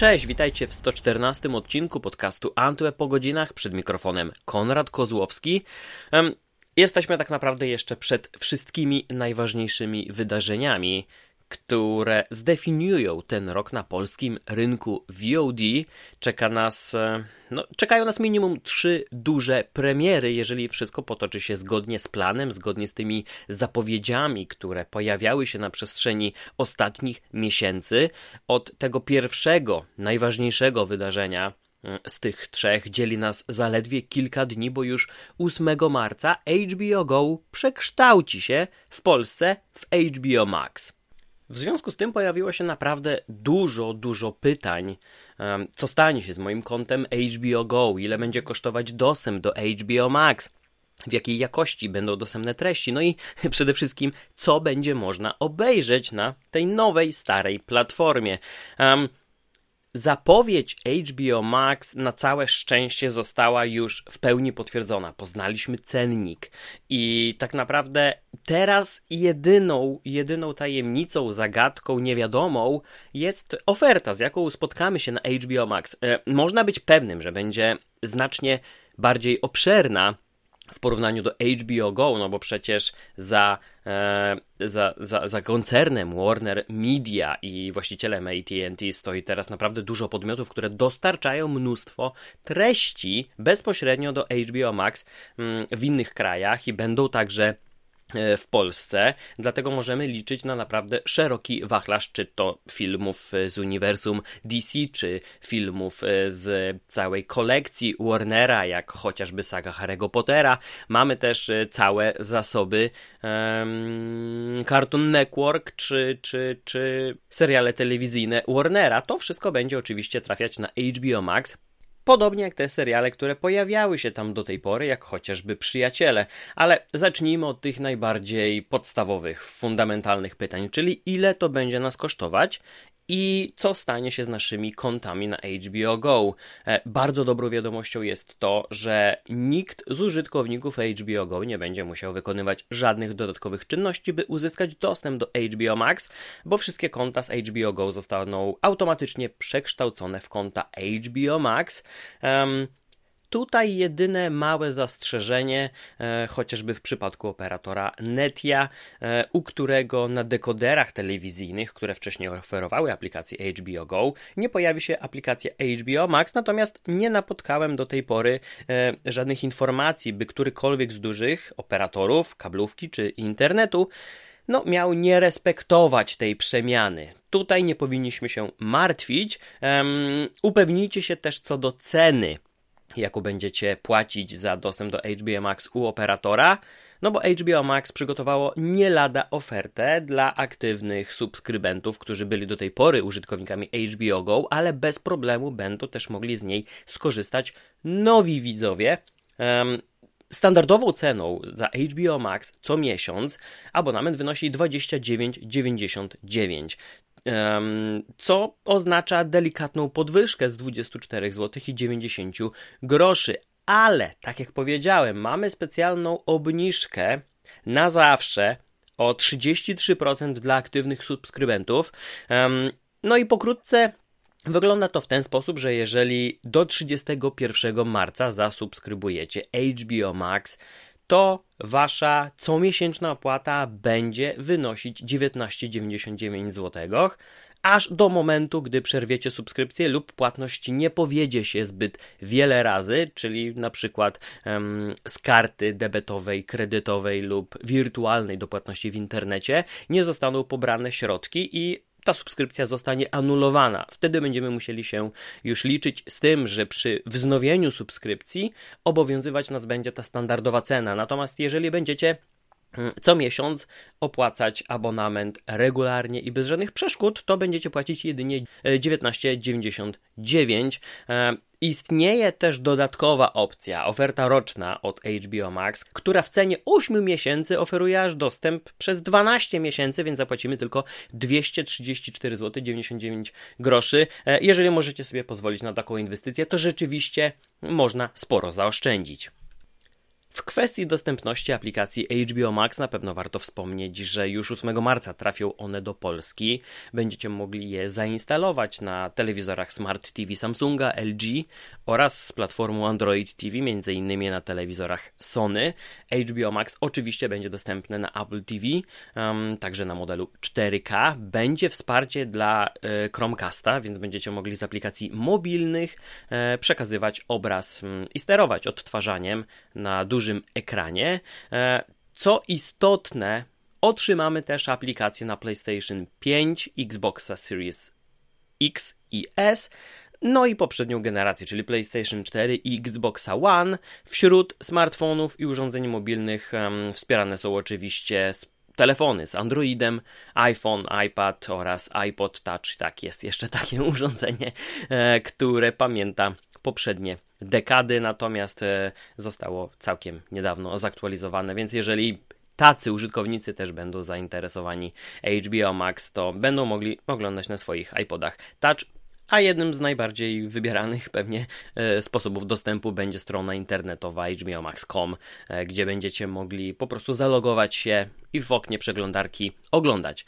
Cześć, witajcie w 114 odcinku podcastu Antwe po godzinach. Przed mikrofonem Konrad Kozłowski. Jesteśmy tak naprawdę jeszcze przed wszystkimi najważniejszymi wydarzeniami, które zdefiniują ten rok na polskim rynku VOD. Czeka nas, e, no, czekają nas minimum trzy duże premiery, jeżeli wszystko potoczy się zgodnie z planem, zgodnie z tymi zapowiedziami, które pojawiały się na przestrzeni ostatnich miesięcy. Od tego pierwszego, najważniejszego wydarzenia mm, z tych trzech dzieli nas zaledwie kilka dni, bo już 8 marca HBO Go przekształci się w Polsce w HBO Max. W związku z tym pojawiło się naprawdę dużo, dużo pytań. Co stanie się z moim kontem HBO Go? Ile będzie kosztować dostęp do HBO Max? w jakiej jakości będą dostępne treści, no i przede wszystkim, co będzie można obejrzeć na tej nowej, starej platformie. Um, Zapowiedź HBO Max na całe szczęście została już w pełni potwierdzona. Poznaliśmy cennik i tak naprawdę teraz jedyną, jedyną tajemnicą, zagadką, niewiadomą jest oferta, z jaką spotkamy się na HBO Max. E, można być pewnym, że będzie znacznie bardziej obszerna w porównaniu do HBO Go, no bo przecież za, e, za, za, za koncernem Warner Media i właścicielem AT&T stoi teraz naprawdę dużo podmiotów, które dostarczają mnóstwo treści bezpośrednio do HBO Max mm, w innych krajach i będą także w Polsce, dlatego możemy liczyć na naprawdę szeroki wachlarz, czy to filmów z uniwersum DC, czy filmów e, z całej kolekcji Warnera, jak chociażby saga Harry'ego Pottera. Mamy też e, całe zasoby um, Cartoon Network, czy, czy, czy seriale telewizyjne Warnera. To wszystko będzie oczywiście trafiać na HBO Max Podobnie jak te seriale, które pojawiały się tam do tej pory, jak chociażby Przyjaciele. Ale zacznijmy od tych najbardziej podstawowych, fundamentalnych pytań, czyli ile to będzie nas kosztować i co stanie się z naszymi kontami na HBO Go. E, bardzo dobrą wiadomością jest to, że nikt z użytkowników HBO Go nie będzie musiał wykonywać żadnych dodatkowych czynności, by uzyskać dostęp do HBO Max, bo wszystkie konta z HBO Go zostaną automatycznie przekształcone w konta HBO Max. Um, Tutaj jedyne małe zastrzeżenie, e, chociażby w przypadku operatora Netia, e, u którego na dekoderach telewizyjnych, które wcześniej oferowały aplikację HBO Go, nie pojawi się aplikacja HBO Max, natomiast nie napotkałem do tej pory e, żadnych informacji, by którykolwiek z dużych operatorów, kablówki czy internetu no, miał nie respektować tej przemiany. Tutaj nie powinniśmy się martwić. Um, upewnijcie się też co do ceny jaką będziecie płacić za dostęp do HBO Max u operatora, no bo HBO Max przygotowało nie lada ofertę dla aktywnych subskrybentów, którzy byli do tej pory użytkownikami HBO Go, ale bez problemu będą też mogli z niej skorzystać nowi widzowie. Um, Standardową ceną za HBO Max co miesiąc abonament wynosi 29,99 co oznacza delikatną podwyżkę z 24 zł i 90 groszy. Ale, tak jak powiedziałem, mamy specjalną obniżkę na zawsze o 33% dla aktywnych subskrybentów. No i pokrótce Wygląda to w ten sposób, że jeżeli do 31 marca zasubskrybujecie HBO Max, to wasza comiesięczna opłata będzie wynosić 19,99 zł, aż do momentu, gdy przerwiecie subskrypcję lub płatność nie powiedzie się zbyt wiele razy, czyli na przykład um, z karty debetowej, kredytowej lub wirtualnej do płatności w internecie nie zostaną pobrane środki i ta subskrypcja zostanie anulowana. Wtedy będziemy musieli się już liczyć z tym, że przy wznowieniu subskrypcji obowiązywać nas będzie ta standardowa cena. Natomiast jeżeli będziecie mm, co miesiąc opłacać abonament regularnie i bez żadnych przeszkód, to będziecie płacić jedynie 19,99. Istnieje też dodatkowa opcja, oferta roczna od HBO Max, która w cenie 8 miesięcy oferuje aż dostęp przez 12 miesięcy, więc zapłacimy tylko 234 zł 99 groszy. E, jeżeli możecie sobie pozwolić na taką inwestycję, to rzeczywiście można sporo zaoszczędzić. W kwestii dostępności aplikacji HBO Max na pewno warto wspomnieć, że już 8 marca trafią one do Polski. Będziecie mogli je zainstalować na telewizorach Smart TV Samsunga, LG oraz z platformą Android TV, m.in. na telewizorach Sony. HBO Max oczywiście będzie dostępne na Apple TV, um, także na modelu 4K. Będzie wsparcie dla e, Chromecasta, więc będziecie mogli z aplikacji mobilnych e, przekazywać obraz m, i sterować odtwarzaniem na dużym dużym ekranie. E, co istotne, otrzymamy też aplikację na PlayStation 5, Xboxa Series X i S, no i poprzednią generację, czyli PlayStation 4 i Xboxa One. Wśród smartfonów i urządzeń mobilnych um, wspierane są oczywiście telefony z Androidem, iPhone, iPad oraz iPod Touch. Tak, jest jeszcze takie urządzenie, e, które pamięta poprzednie dekady, natomiast e, zostało całkiem niedawno zaktualizowane, więc jeżeli tacy użytkownicy też będą zainteresowani HBO Max, to będą mogli oglądać na swoich iPodach Touch. A jednym z najbardziej wybieranych pewnie e, sposobów dostępu będzie strona internetowa hbomax.com, e, gdzie będziecie mogli po prostu zalogować się i w oknie przeglądarki oglądać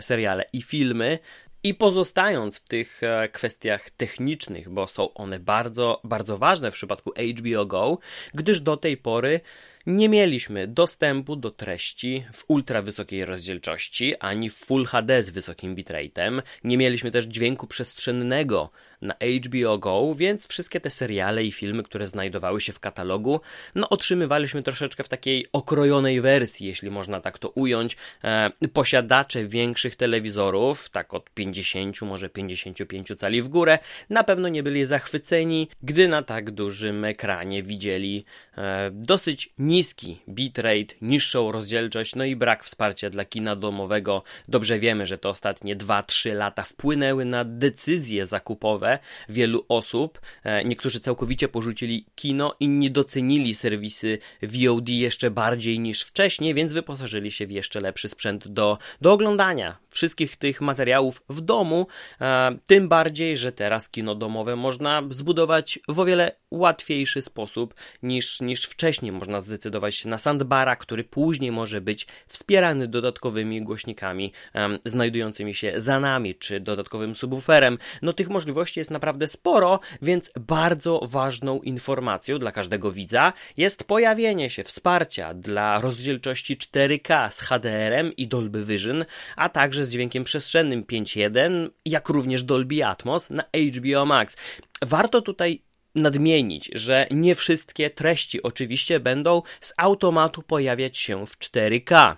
seriale i filmy. I pozostając w tych e, kwestiach technicznych, bo są one bardzo, bardzo ważne w przypadku HBO Go, gdyż do tej pory nie mieliśmy dostępu do treści w ultra wysokiej rozdzielczości, ani w Full HD z wysokim bitrate'em. Nie mieliśmy też dźwięku przestrzennego na HBO Go, więc wszystkie te seriale i filmy, które znajdowały się w katalogu, no otrzymywaliśmy troszeczkę w takiej okrojonej wersji, jeśli można tak to ująć. E, posiadacze większych telewizorów, tak od 50, może 55 cali w górę, na pewno nie byli zachwyceni, gdy na tak dużym ekranie widzieli e, dosyć niski bitrate, niższą rozdzielczość, no i brak wsparcia dla kina domowego. Dobrze wiemy, że te ostatnie 2-3 lata wpłynęły na decyzje zakupowe wielu osób. E, niektórzy całkowicie porzucili kino, inni docenili serwisy VOD jeszcze bardziej niż wcześniej, więc wyposażyli się w jeszcze lepszy sprzęt do, do oglądania wszystkich tych materiałów w domu. E, tym bardziej, że teraz kino domowe można zbudować w o wiele łatwiejszy sposób niż, niż wcześniej. Można zdecydować się na sandbara, który później może być wspierany dodatkowymi głośnikami um, znajdującymi się za nami, czy dodatkowym subwooferem. No tych możliwości jest naprawdę sporo, więc bardzo ważną informacją dla każdego widza jest pojawienie się wsparcia dla rozdzielczości 4K z HDR-em i Dolby Vision, a także z dźwiękiem przestrzennym 5.1, jak również Dolby Atmos na HBO Max. Warto tutaj nadmienić, że nie wszystkie treści oczywiście będą z automatu pojawiać się w 4K.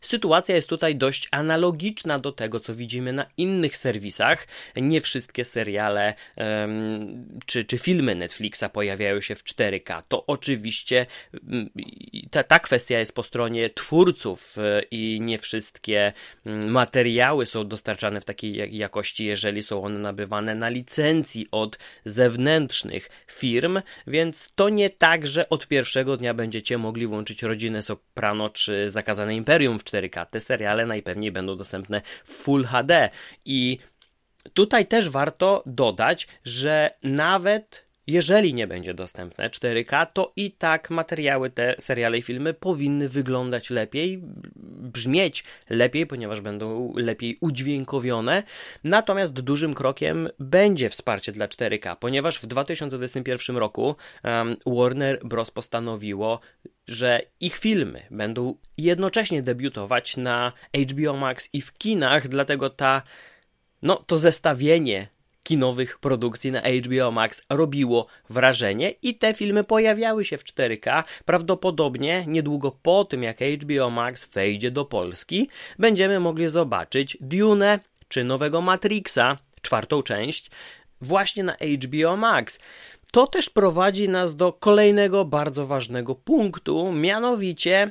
Sytuacja jest tutaj dość analogiczna do tego, co widzimy na innych serwisach. Nie wszystkie seriale um, czy, czy filmy Netflixa pojawiają się w 4K. To oczywiście mm, ta, ta kwestia jest po stronie twórców e, i nie wszystkie mm, materiały są dostarczane w takiej jakości, jeżeli są one nabywane na licencji od zewnętrznych firm, więc to nie tak, że od pierwszego dnia będziecie mogli włączyć Rodzinę Soprano czy Zakazane Imperium w 4K. Te seriale najpewniej będą dostępne w Full HD i tutaj też warto dodać, że nawet jeżeli nie będzie dostępne 4K, to i tak materiały, te seriale i filmy powinny wyglądać lepiej, brzmieć lepiej, ponieważ będą lepiej udźwiękowione. Natomiast dużym krokiem będzie wsparcie dla 4K, ponieważ w 2021 roku um, Warner Bros. postanowiło, że ich filmy będą jednocześnie debiutować na HBO Max i w kinach, dlatego ta no to zestawienie kinowych produkcji na HBO Max robiło wrażenie i te filmy pojawiały się w 4K. Prawdopodobnie niedługo po tym, jak HBO Max wejdzie do Polski, będziemy mogli zobaczyć Dune czy nowego Matrixa, czwartą część, właśnie na HBO Max. To też prowadzi nas do kolejnego bardzo ważnego punktu, mianowicie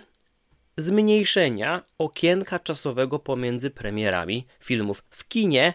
zmniejszenia okienka czasowego pomiędzy premierami filmów w kinie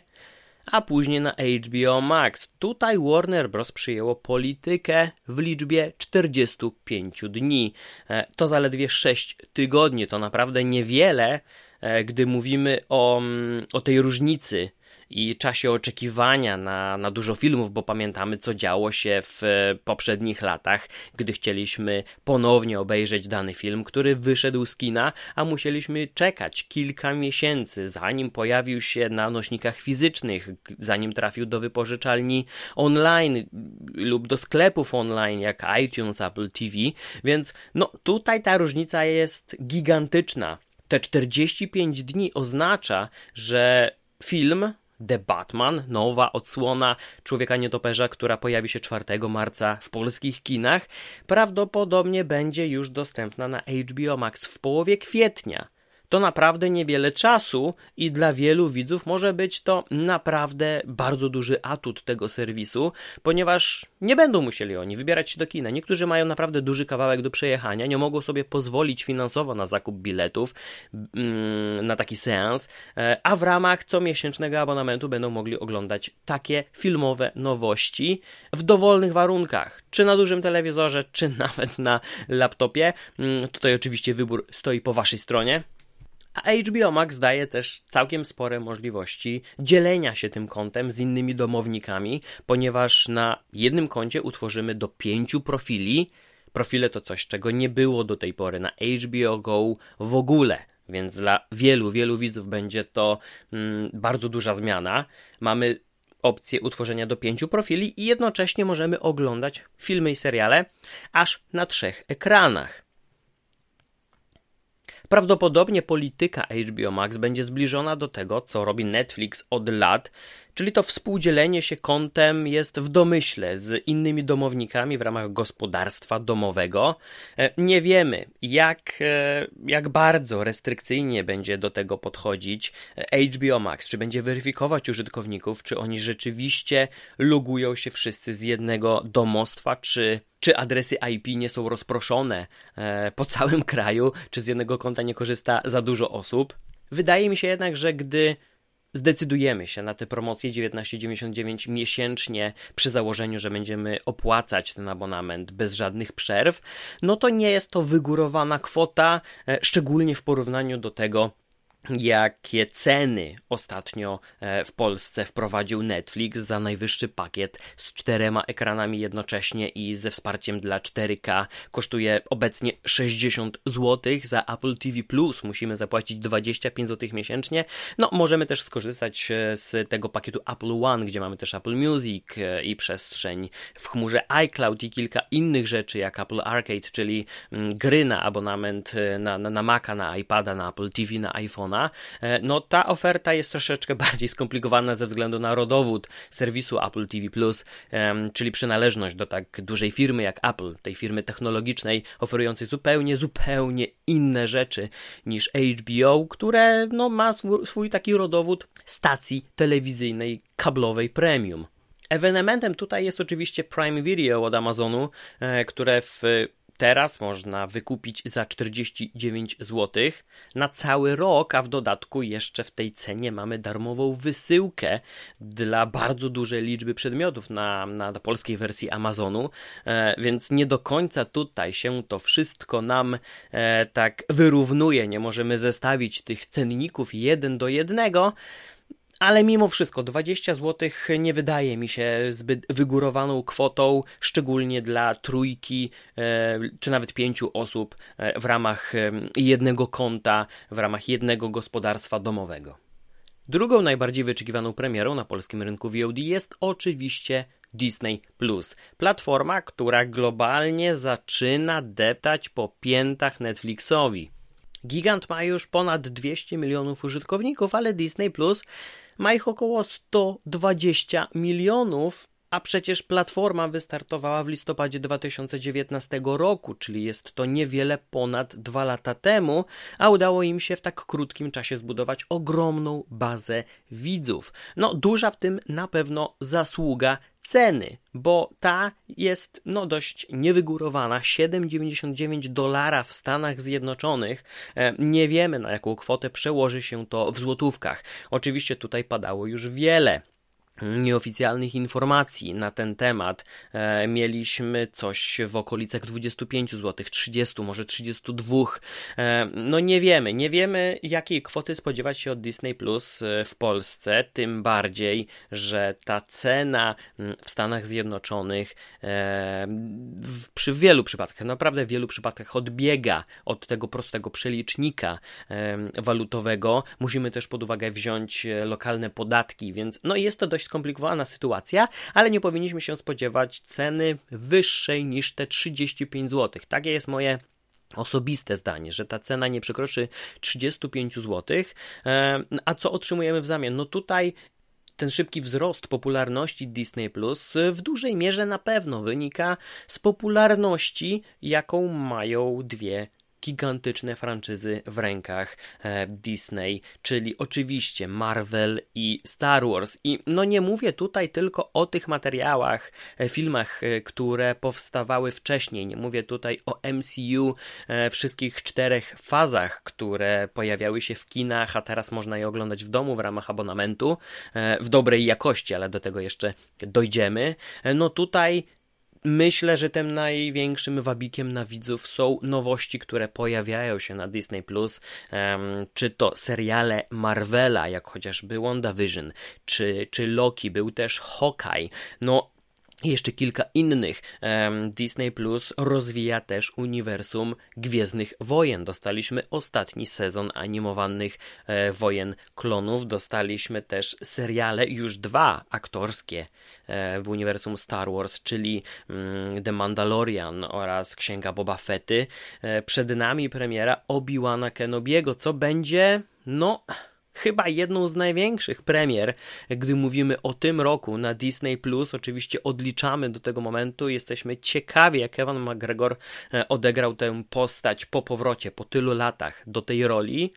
a później na HBO Max. Tutaj Warner Bros. przyjęło politykę w liczbie 45 dni. E, to zaledwie 6 tygodni, to naprawdę niewiele, e, gdy mówimy o, mm, o tej różnicy i czasie oczekiwania na, na dużo filmów, bo pamiętamy, co działo się w poprzednich latach, gdy chcieliśmy ponownie obejrzeć dany film, który wyszedł z kina, a musieliśmy czekać kilka miesięcy, zanim pojawił się na nośnikach fizycznych, zanim trafił do wypożyczalni online lub do sklepów online, jak iTunes, Apple TV, więc no tutaj ta różnica jest gigantyczna. Te 45 dni oznacza, że film The Batman, nowa odsłona Człowieka Nietoperza, która pojawi się 4 marca w polskich kinach, prawdopodobnie będzie już dostępna na HBO Max w połowie kwietnia to naprawdę niewiele czasu i dla wielu widzów może być to naprawdę bardzo duży atut tego serwisu, ponieważ nie będą musieli oni wybierać się do kina. Niektórzy mają naprawdę duży kawałek do przejechania, nie mogą sobie pozwolić finansowo na zakup biletów mm, na taki seans, e, a w ramach comiesięcznego abonamentu będą mogli oglądać takie filmowe nowości w dowolnych warunkach, czy na dużym telewizorze, czy nawet na laptopie. Mm, tutaj oczywiście wybór stoi po waszej stronie. A HBO Max daje też całkiem spore możliwości dzielenia się tym kontem z innymi domownikami, ponieważ na jednym koncie utworzymy do pięciu profili. Profile to coś, czego nie było do tej pory na HBO Go w ogóle. Więc dla wielu, wielu widzów będzie to mm, bardzo duża zmiana. Mamy opcję utworzenia do pięciu profili i jednocześnie możemy oglądać filmy i seriale aż na trzech ekranach. Prawdopodobnie polityka HBO Max będzie zbliżona do tego, co robi Netflix od lat, czyli to współdzielenie się kontem jest w domyśle z innymi domownikami w ramach gospodarstwa domowego. E, nie wiemy, jak, e, jak bardzo restrykcyjnie będzie do tego podchodzić e, HBO Max, czy będzie weryfikować użytkowników, czy oni rzeczywiście logują się wszyscy z jednego domostwa, czy czy adresy IP nie są rozproszone po całym kraju, czy z jednego konta nie korzysta za dużo osób. Wydaje mi się jednak, że gdy zdecydujemy się na te promocje 19,99 miesięcznie przy założeniu, że będziemy opłacać ten abonament bez żadnych przerw, no to nie jest to wygórowana kwota, e, szczególnie w porównaniu do tego, jakie ceny ostatnio e, w Polsce wprowadził Netflix za najwyższy pakiet z czterema ekranami jednocześnie i ze wsparciem dla 4K kosztuje obecnie 60 zł za Apple TV Plus. Musimy zapłacić 25 zł miesięcznie. No możemy też skorzystać e, z tego pakietu Apple One gdzie mamy też Apple Music e, i przestrzeń w chmurze iCloud i kilka innych rzeczy jak Apple Arcade czyli mm, gry na abonament na, na, na Maca, na iPada, na Apple TV, na iPhone E, no ta oferta jest troszeczkę bardziej skomplikowana ze względu na rodowód serwisu Apple TV+, czyli przynależność do tak dużej firmy jak Apple, tej firmy technologicznej, oferującej zupełnie, zupełnie inne rzeczy niż HBO, które no, ma swój, swój taki rodowód stacji telewizyjnej kablowej premium. Ewenementem tutaj jest oczywiście Prime Video od Amazonu, e, które w teraz można wykupić za 49 zł na cały rok, a w dodatku jeszcze w tej cenie mamy darmową wysyłkę dla bardzo dużej liczby przedmiotów na, na, polskiej wersji Amazonu, e, więc nie do końca tutaj się to wszystko nam e, tak wyrównuje, nie możemy zestawić tych cenników jeden do jednego, ale mimo wszystko 20 zł nie wydaje mi się zbyt wygórowaną kwotą, szczególnie dla trójki e, czy nawet pięciu osób e, w ramach e, jednego konta, w ramach jednego gospodarstwa domowego. Drugą najbardziej wyczekiwaną premierą na polskim rynku VOD jest oczywiście Disney Plus. Platforma, która globalnie zaczyna deptać po piętach Netflixowi. Gigant ma już ponad 200 milionów użytkowników, ale Disney Plus ma ich około 120 milionów, a przecież platforma wystartowała w listopadzie 2019 roku, czyli jest to niewiele ponad dwa lata temu, a udało im się w tak krótkim czasie zbudować ogromną bazę widzów. No, duża w tym na pewno zasługa ceny, bo ta jest no dość niewygórowana, 7,99 dolara w Stanach Zjednoczonych. E, nie wiemy na jaką kwotę przełoży się to w złotówkach. Oczywiście tutaj padało już wiele nieoficjalnych informacji na ten temat. E, mieliśmy coś w okolicach 25 zł, 30, może 32. E, no nie wiemy, nie wiemy jakiej kwoty spodziewać się od Disney Plus e, w Polsce, tym bardziej, że ta cena mm, w Stanach Zjednoczonych przy wielu przypadkach, naprawdę w wielu przypadkach odbiega od tego prostego przelicznika walutowego. Musimy też pod uwagę wziąć lokalne podatki, więc no jest to dość dość skomplikowana sytuacja, ale nie powinniśmy się spodziewać ceny wyższej niż te 35 zł. Takie jest moje osobiste zdanie, że ta cena nie przekroczy 35 zł. E, a co otrzymujemy w zamian? No tutaj ten szybki wzrost popularności Disney Plus w dużej mierze na pewno wynika z popularności, jaką mają dwie gigantyczne franczyzy w rękach e, Disney, czyli oczywiście Marvel i Star Wars. I no nie mówię tutaj tylko o tych materiałach, e, filmach, e, które powstawały wcześniej. Nie mówię tutaj o MCU, wszystkich czterech fazach, które pojawiały się w kinach, a teraz można je oglądać w domu w ramach abonamentu w dobrej jakości, ale do tego jeszcze dojdziemy. No tutaj Myślę, że tym największym wabikiem na widzów są nowości, które pojawiają się na Disney Plus, czy to seriale Marvela, jak chociażby WandaVision, czy, czy Loki, był też Hawkeye. No, jeszcze kilka innych. Disney Plus rozwija też uniwersum Gwiezdnych Wojen. Dostaliśmy ostatni sezon animowanych e, Wojen Klonów. Dostaliśmy też seriale, już dwa aktorskie e, w uniwersum Star Wars, czyli mm, The Mandalorian oraz Księga Boba Fetty. E, przed nami premiera Obi-Wana Kenobiego, co będzie, no chyba jedną z największych premier, gdy mówimy o tym roku na Disney Plus. Oczywiście odliczamy do tego momentu. Jesteśmy ciekawi, jak Evan McGregor e, odegrał tę postać po powrocie, po tylu latach do tej roli.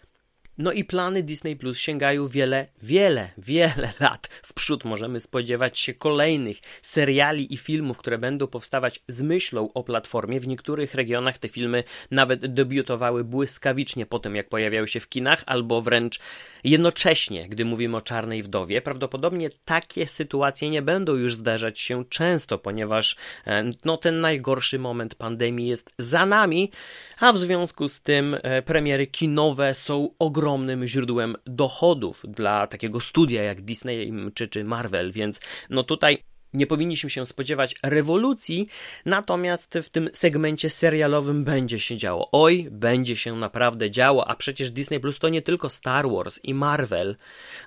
No i plany Disney Plus sięgają wiele, wiele, wiele lat w przód. Możemy spodziewać się kolejnych seriali i filmów, które będą powstawać z myślą o platformie. W niektórych regionach te filmy nawet debiutowały błyskawicznie po tym, jak pojawiały się w kinach, albo wręcz jednocześnie, gdy mówimy o Czarnej Wdowie. Prawdopodobnie takie sytuacje nie będą już zdarzać się często, ponieważ e, no, ten najgorszy moment pandemii jest za nami, a w związku z tym e, premiery kinowe są ogromne ogromnym źródłem dochodów dla takiego studia jak Disney czy, czy Marvel, więc no tutaj nie powinniśmy się spodziewać rewolucji, natomiast w tym segmencie serialowym będzie się działo. Oj, będzie się naprawdę działo, a przecież Disney Plus to nie tylko Star Wars i Marvel,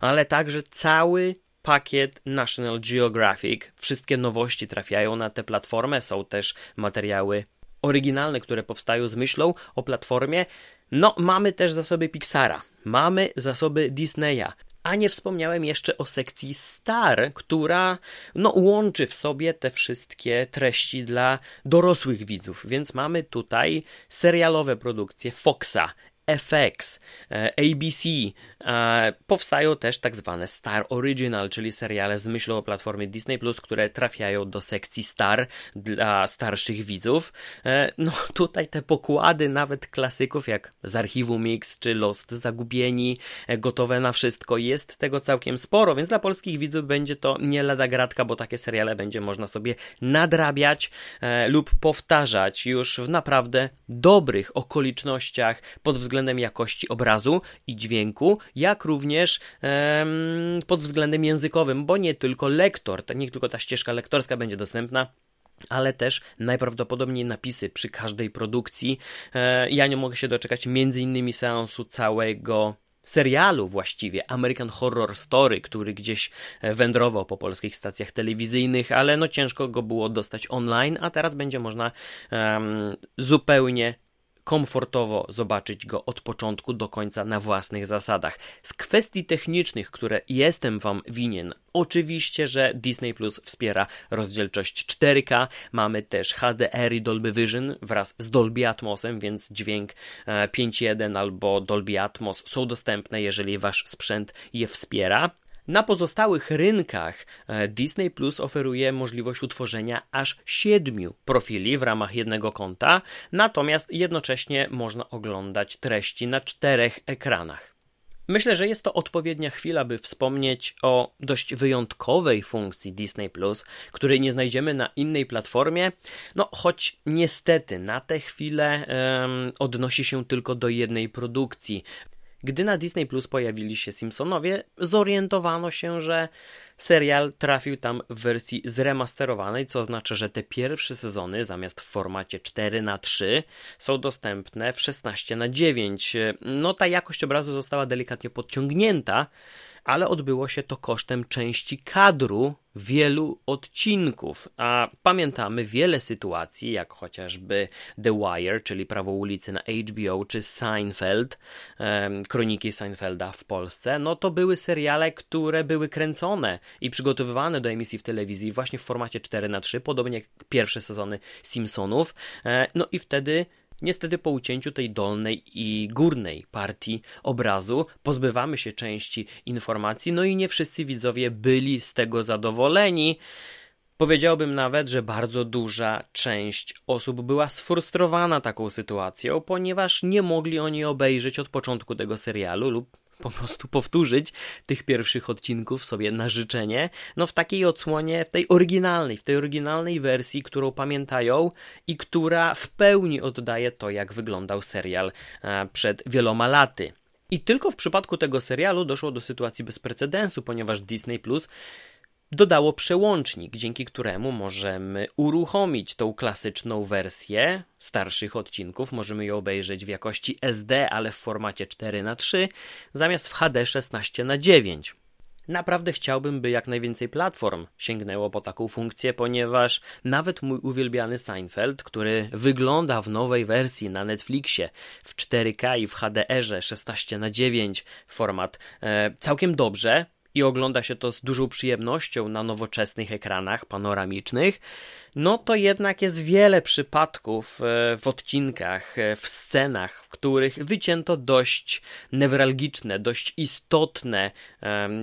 ale także cały pakiet National Geographic. Wszystkie nowości trafiają na tę platformę, są też materiały oryginalne, które powstają z myślą o platformie. No, mamy też zasoby Pixara, mamy zasoby Disneya, a nie wspomniałem jeszcze o sekcji Star, która no, łączy w sobie te wszystkie treści dla dorosłych widzów. Więc mamy tutaj serialowe produkcje Foxa, FX, e, ABC, e, powstają też tak zwane Star Original, czyli seriale z myślą o platformie Disney+, które trafiają do sekcji Star dla starszych widzów. E, no tutaj te pokłady nawet klasyków jak z archiwum Mix czy Lost Zagubieni, gotowe na wszystko, jest tego całkiem sporo, więc dla polskich widzów będzie to nie lada gratka, bo takie seriale będzie można sobie nadrabiać lub powtarzać już w naprawdę dobrych okolicznościach pod względem względem jakości obrazu i dźwięku, jak również em, pod względem językowym, bo nie tylko lektor, nie tylko ta ścieżka lektorska będzie dostępna, ale też najprawdopodobniej napisy przy każdej produkcji. E, ja nie mogę się doczekać między innymi seansu całego serialu właściwie American Horror Story, który gdzieś e, wędrował po polskich stacjach telewizyjnych, ale no ciężko go było dostać online, a teraz będzie można um, zupełnie komfortowo zobaczyć go od początku do końca na własnych zasadach. Z kwestii technicznych, które jestem Wam winien, oczywiście, że Disney Plus wspiera rozdzielczość 4K, mamy też HDR i Dolby Vision wraz z Dolby Atmosem, więc dźwięk 5.1 e, albo Dolby Atmos są dostępne, jeżeli Wasz sprzęt je wspiera. Na pozostałych rynkach e, Disney Plus oferuje możliwość utworzenia aż siedmiu profili w ramach jednego konta, natomiast jednocześnie można oglądać treści na czterech ekranach. Myślę, że jest to odpowiednia chwila, by wspomnieć o dość wyjątkowej funkcji Disney Plus, której nie znajdziemy na innej platformie. No, choć niestety na tę chwilę um, odnosi się tylko do jednej produkcji. Gdy na Disney Plus pojawili się Simpsonowie, zorientowano się, że serial trafił tam w wersji zremasterowanej, co oznacza, że te pierwsze sezony zamiast w formacie 4 na 3 są dostępne w 16 na 9. No ta jakość obrazu została delikatnie podciągnięta, ale odbyło się to kosztem części kadru wielu odcinków. A pamiętamy wiele sytuacji, jak chociażby The Wire, czyli Prawo ulicy na HBO, czy Seinfeld, Kroniki Seinfelda w Polsce. No to były seriale, które były kręcone i przygotowywane do emisji w telewizji właśnie w formacie 4 na 3 podobnie jak pierwsze sezony Simpsonów. E, no i wtedy Niestety po ucięciu tej dolnej i górnej partii obrazu pozbywamy się części informacji, no i nie wszyscy widzowie byli z tego zadowoleni. Powiedziałbym nawet, że bardzo duża część osób była sfrustrowana taką sytuacją, ponieważ nie mogli oni obejrzeć od początku tego serialu lub po prostu powtórzyć tych pierwszych odcinków sobie na życzenie, no w takiej odsłonie, w tej oryginalnej, w tej oryginalnej wersji, którą pamiętają i która w pełni oddaje to, jak wyglądał serial e, przed wieloma laty. I tylko w przypadku tego serialu doszło do sytuacji bez precedensu, ponieważ Disney Plus dodało przełącznik, dzięki któremu możemy uruchomić tą klasyczną wersję starszych odcinków. Możemy ją obejrzeć w jakości SD, ale w formacie 4 na 3 zamiast w HD 16 na 9 Naprawdę chciałbym, by jak najwięcej platform sięgnęło po taką funkcję, ponieważ nawet mój uwielbiany Seinfeld, który wygląda w nowej wersji na Netflixie w 4K i w HDR 16 na 9 format e, całkiem dobrze, i ogląda się to z dużą przyjemnością na nowoczesnych ekranach panoramicznych, no to jednak jest wiele przypadków e, w odcinkach, e, w scenach, w których wycięto dość newralgiczne, dość istotne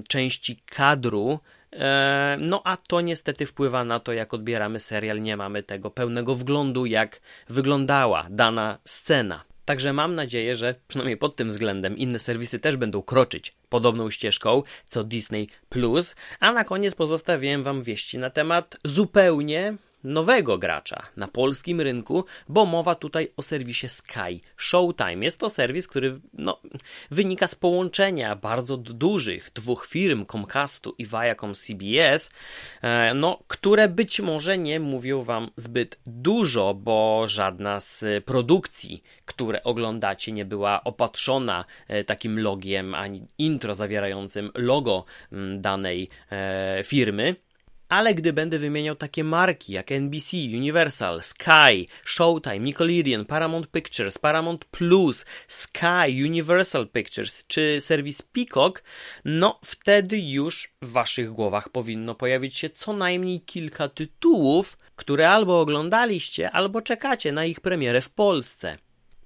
części kadru, e, no a to niestety wpływa na to, jak odbieramy serial. Nie mamy tego pełnego wglądu, jak wyglądała dana scena. Także mam nadzieję, że przynajmniej pod tym względem inne serwisy też będą kroczyć podobną ścieżką co Disney Plus. A na koniec pozostawiłem Wam wieści na temat zupełnie nowego gracza na polskim rynku, bo mowa tutaj o serwisie Sky Showtime. Jest to serwis, który no, wynika z połączenia bardzo dużych dwóch firm, Comcastu i Viacom CBS, e, no, które być może nie mówią Wam zbyt dużo, bo żadna z produkcji, które oglądacie, nie była opatrzona e, takim logiem ani intro zawierającym logo danej e, firmy ale gdy będę wymieniał takie marki jak NBC, Universal, Sky, Showtime, Nickelodeon, Paramount Pictures, Paramount Plus, Sky, Universal Pictures czy serwis Peacock, no wtedy już w waszych głowach powinno pojawić się co najmniej kilka tytułów, które albo oglądaliście, albo czekacie na ich premierę w Polsce.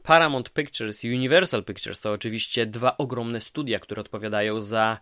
Paramount Pictures i Universal Pictures to oczywiście dwa ogromne studia, które odpowiadają za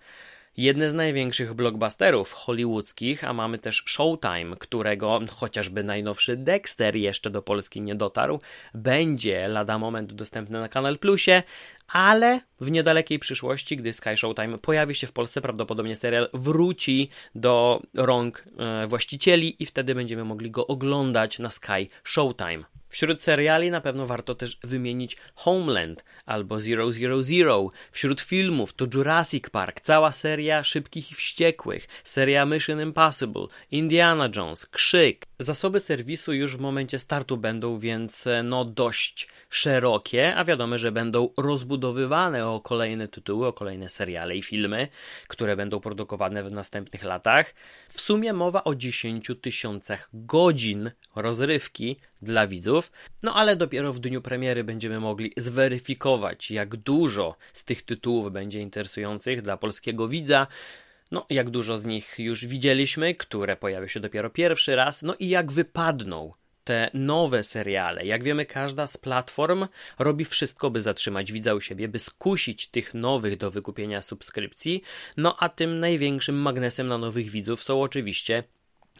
jedne z największych blockbusterów hollywoodzkich, a mamy też Showtime, którego chociażby najnowszy Dexter jeszcze do Polski nie dotarł, będzie lada moment dostępny na Kanal Plusie, ale w niedalekiej przyszłości, gdy Sky Showtime pojawi się w Polsce, prawdopodobnie serial wróci do rąk e, właścicieli i wtedy będziemy mogli go oglądać na Sky Showtime. Wśród seriali na pewno warto też wymienić Homeland albo Zero Zero Zero. Wśród filmów to Jurassic Park, cała seria Szybkich i Wściekłych, seria Mission Impossible, Indiana Jones, Krzyk. Zasoby serwisu już w momencie startu będą więc no dość szerokie, a wiadomo, że będą rozbudowywane o kolejne tytuły, o kolejne seriale i filmy, które będą produkowane w następnych latach. W sumie mowa o 10 tysiącach godzin rozrywki dla widzów, no ale dopiero w dniu premiery będziemy mogli zweryfikować, jak dużo z tych tytułów będzie interesujących dla polskiego widza. No, jak dużo z nich już widzieliśmy, które pojawią się dopiero pierwszy raz, no i jak wypadną te nowe seriale. Jak wiemy, każda z platform robi wszystko, by zatrzymać widza u siebie, by skusić tych nowych do wykupienia subskrypcji. No a tym największym magnesem na nowych widzów są oczywiście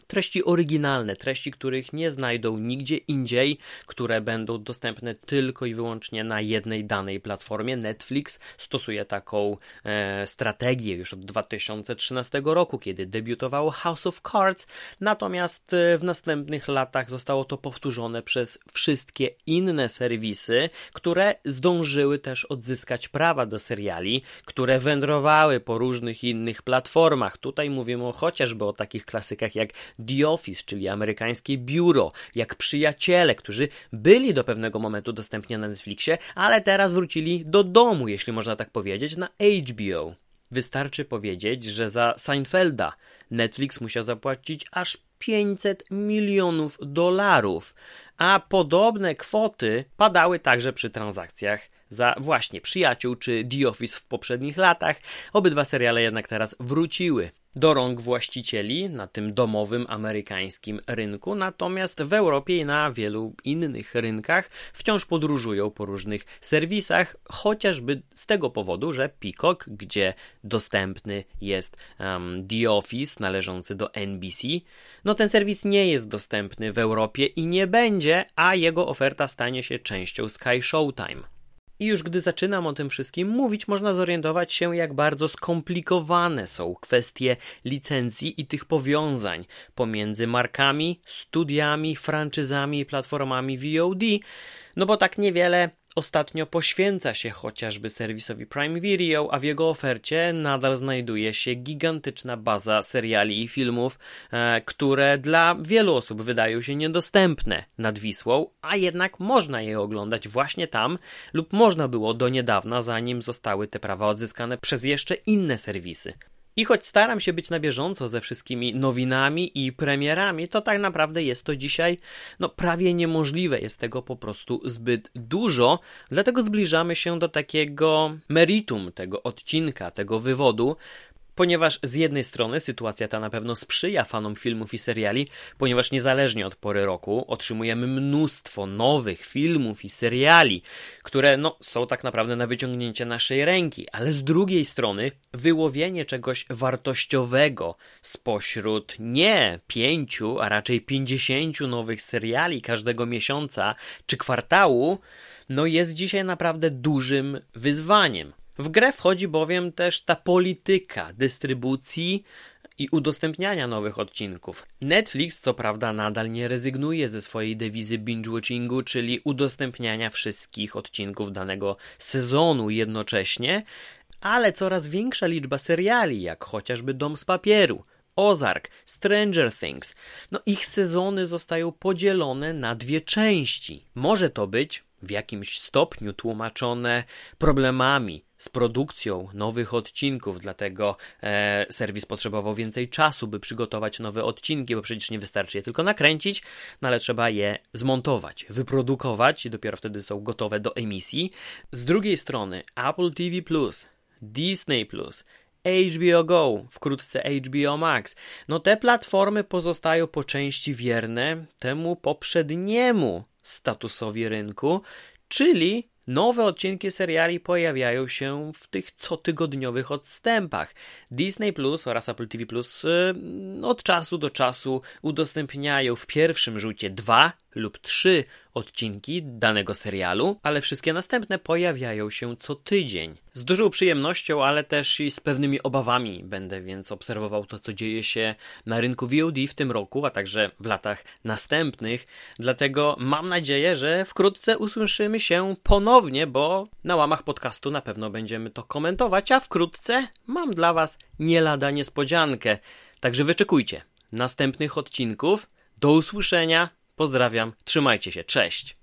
treści oryginalne, treści, których nie znajdą nigdzie indziej, które będą dostępne tylko i wyłącznie na jednej danej platformie. Netflix stosuje taką e, strategię już od 2013 roku, kiedy debiutowało House of Cards, natomiast e, w następnych latach zostało to powtórzone przez wszystkie inne serwisy, które zdążyły też odzyskać prawa do seriali, które wędrowały po różnych innych platformach. Tutaj mówimy chociażby o takich klasykach jak The Office, czyli amerykańskie biuro, jak przyjaciele, którzy byli do pewnego momentu dostępni na Netflixie, ale teraz wrócili do domu, jeśli można tak powiedzieć, na HBO. Wystarczy powiedzieć, że za Seinfelda Netflix musiał zapłacić aż 500 milionów dolarów, a podobne kwoty padały także przy transakcjach za właśnie Przyjaciół czy The Office w poprzednich latach. Obydwa seriale jednak teraz wróciły do rąk właścicieli na tym domowym amerykańskim rynku, natomiast w Europie i na wielu innych rynkach wciąż podróżują po różnych serwisach, chociażby z tego powodu, że Peacock, gdzie dostępny jest um, The Office należący do NBC, no ten serwis nie jest dostępny w Europie i nie będzie, a jego oferta stanie się częścią Sky Showtime. I już gdy zaczynam o tym wszystkim mówić, można zorientować się, jak bardzo skomplikowane są kwestie licencji i tych powiązań pomiędzy markami, studiami, franczyzami i platformami VOD, no bo tak niewiele Ostatnio poświęca się chociażby serwisowi Prime Video, a w jego ofercie nadal znajduje się gigantyczna baza seriali i filmów, e, które dla wielu osób wydają się niedostępne nad Wisłą, a jednak można je oglądać właśnie tam, lub można było do niedawna, zanim zostały te prawa odzyskane przez jeszcze inne serwisy. I choć staram się być na bieżąco ze wszystkimi nowinami i premierami, to tak naprawdę jest to dzisiaj no, prawie niemożliwe. Jest tego po prostu zbyt dużo, dlatego zbliżamy się do takiego meritum tego odcinka, tego wywodu, ponieważ z jednej strony sytuacja ta na pewno sprzyja fanom filmów i seriali, ponieważ niezależnie od pory roku otrzymujemy mnóstwo nowych filmów i seriali, które no, są tak naprawdę na wyciągnięcie naszej ręki, ale z drugiej strony wyłowienie czegoś wartościowego spośród nie pięciu, a raczej pięćdziesięciu nowych seriali każdego miesiąca czy kwartału, no jest dzisiaj naprawdę dużym wyzwaniem. W grę wchodzi bowiem też ta polityka dystrybucji i udostępniania nowych odcinków. Netflix, co prawda, nadal nie rezygnuje ze swojej dewizy binge-watchingu, czyli udostępniania wszystkich odcinków danego sezonu jednocześnie, ale coraz większa liczba seriali, jak chociażby Dom z Papieru, Ozark, Stranger Things, no ich sezony zostają podzielone na dwie części. Może to być w jakimś stopniu tłumaczone problemami z produkcją nowych odcinków, dlatego e, serwis potrzebował więcej czasu, by przygotować nowe odcinki, bo przecież nie wystarczy je tylko nakręcić, no ale trzeba je zmontować, wyprodukować i dopiero wtedy są gotowe do emisji. Z drugiej strony Apple TV+, Disney+, HBO Go, wkrótce HBO Max. No te platformy pozostają po części wierne temu poprzedniemu statusowi rynku, czyli Nowe odcinki seriali pojawiają się w tych cotygodniowych odstępach. Disney Plus oraz Apple TV Plus yy, od czasu do czasu udostępniają w pierwszym rzucie dwa lub trzy odcinki danego serialu, ale wszystkie następne pojawiają się co tydzień. Z dużą przyjemnością, ale też i z pewnymi obawami będę więc obserwował to, co dzieje się na rynku VOD w tym roku, a także w latach następnych. Dlatego mam nadzieję, że wkrótce usłyszymy się ponownie, bo na łamach podcastu na pewno będziemy to komentować, a wkrótce mam dla Was nie lada niespodziankę. Także wyczekujcie następnych odcinków. Do usłyszenia Pozdrawiam, trzymajcie się, cześć!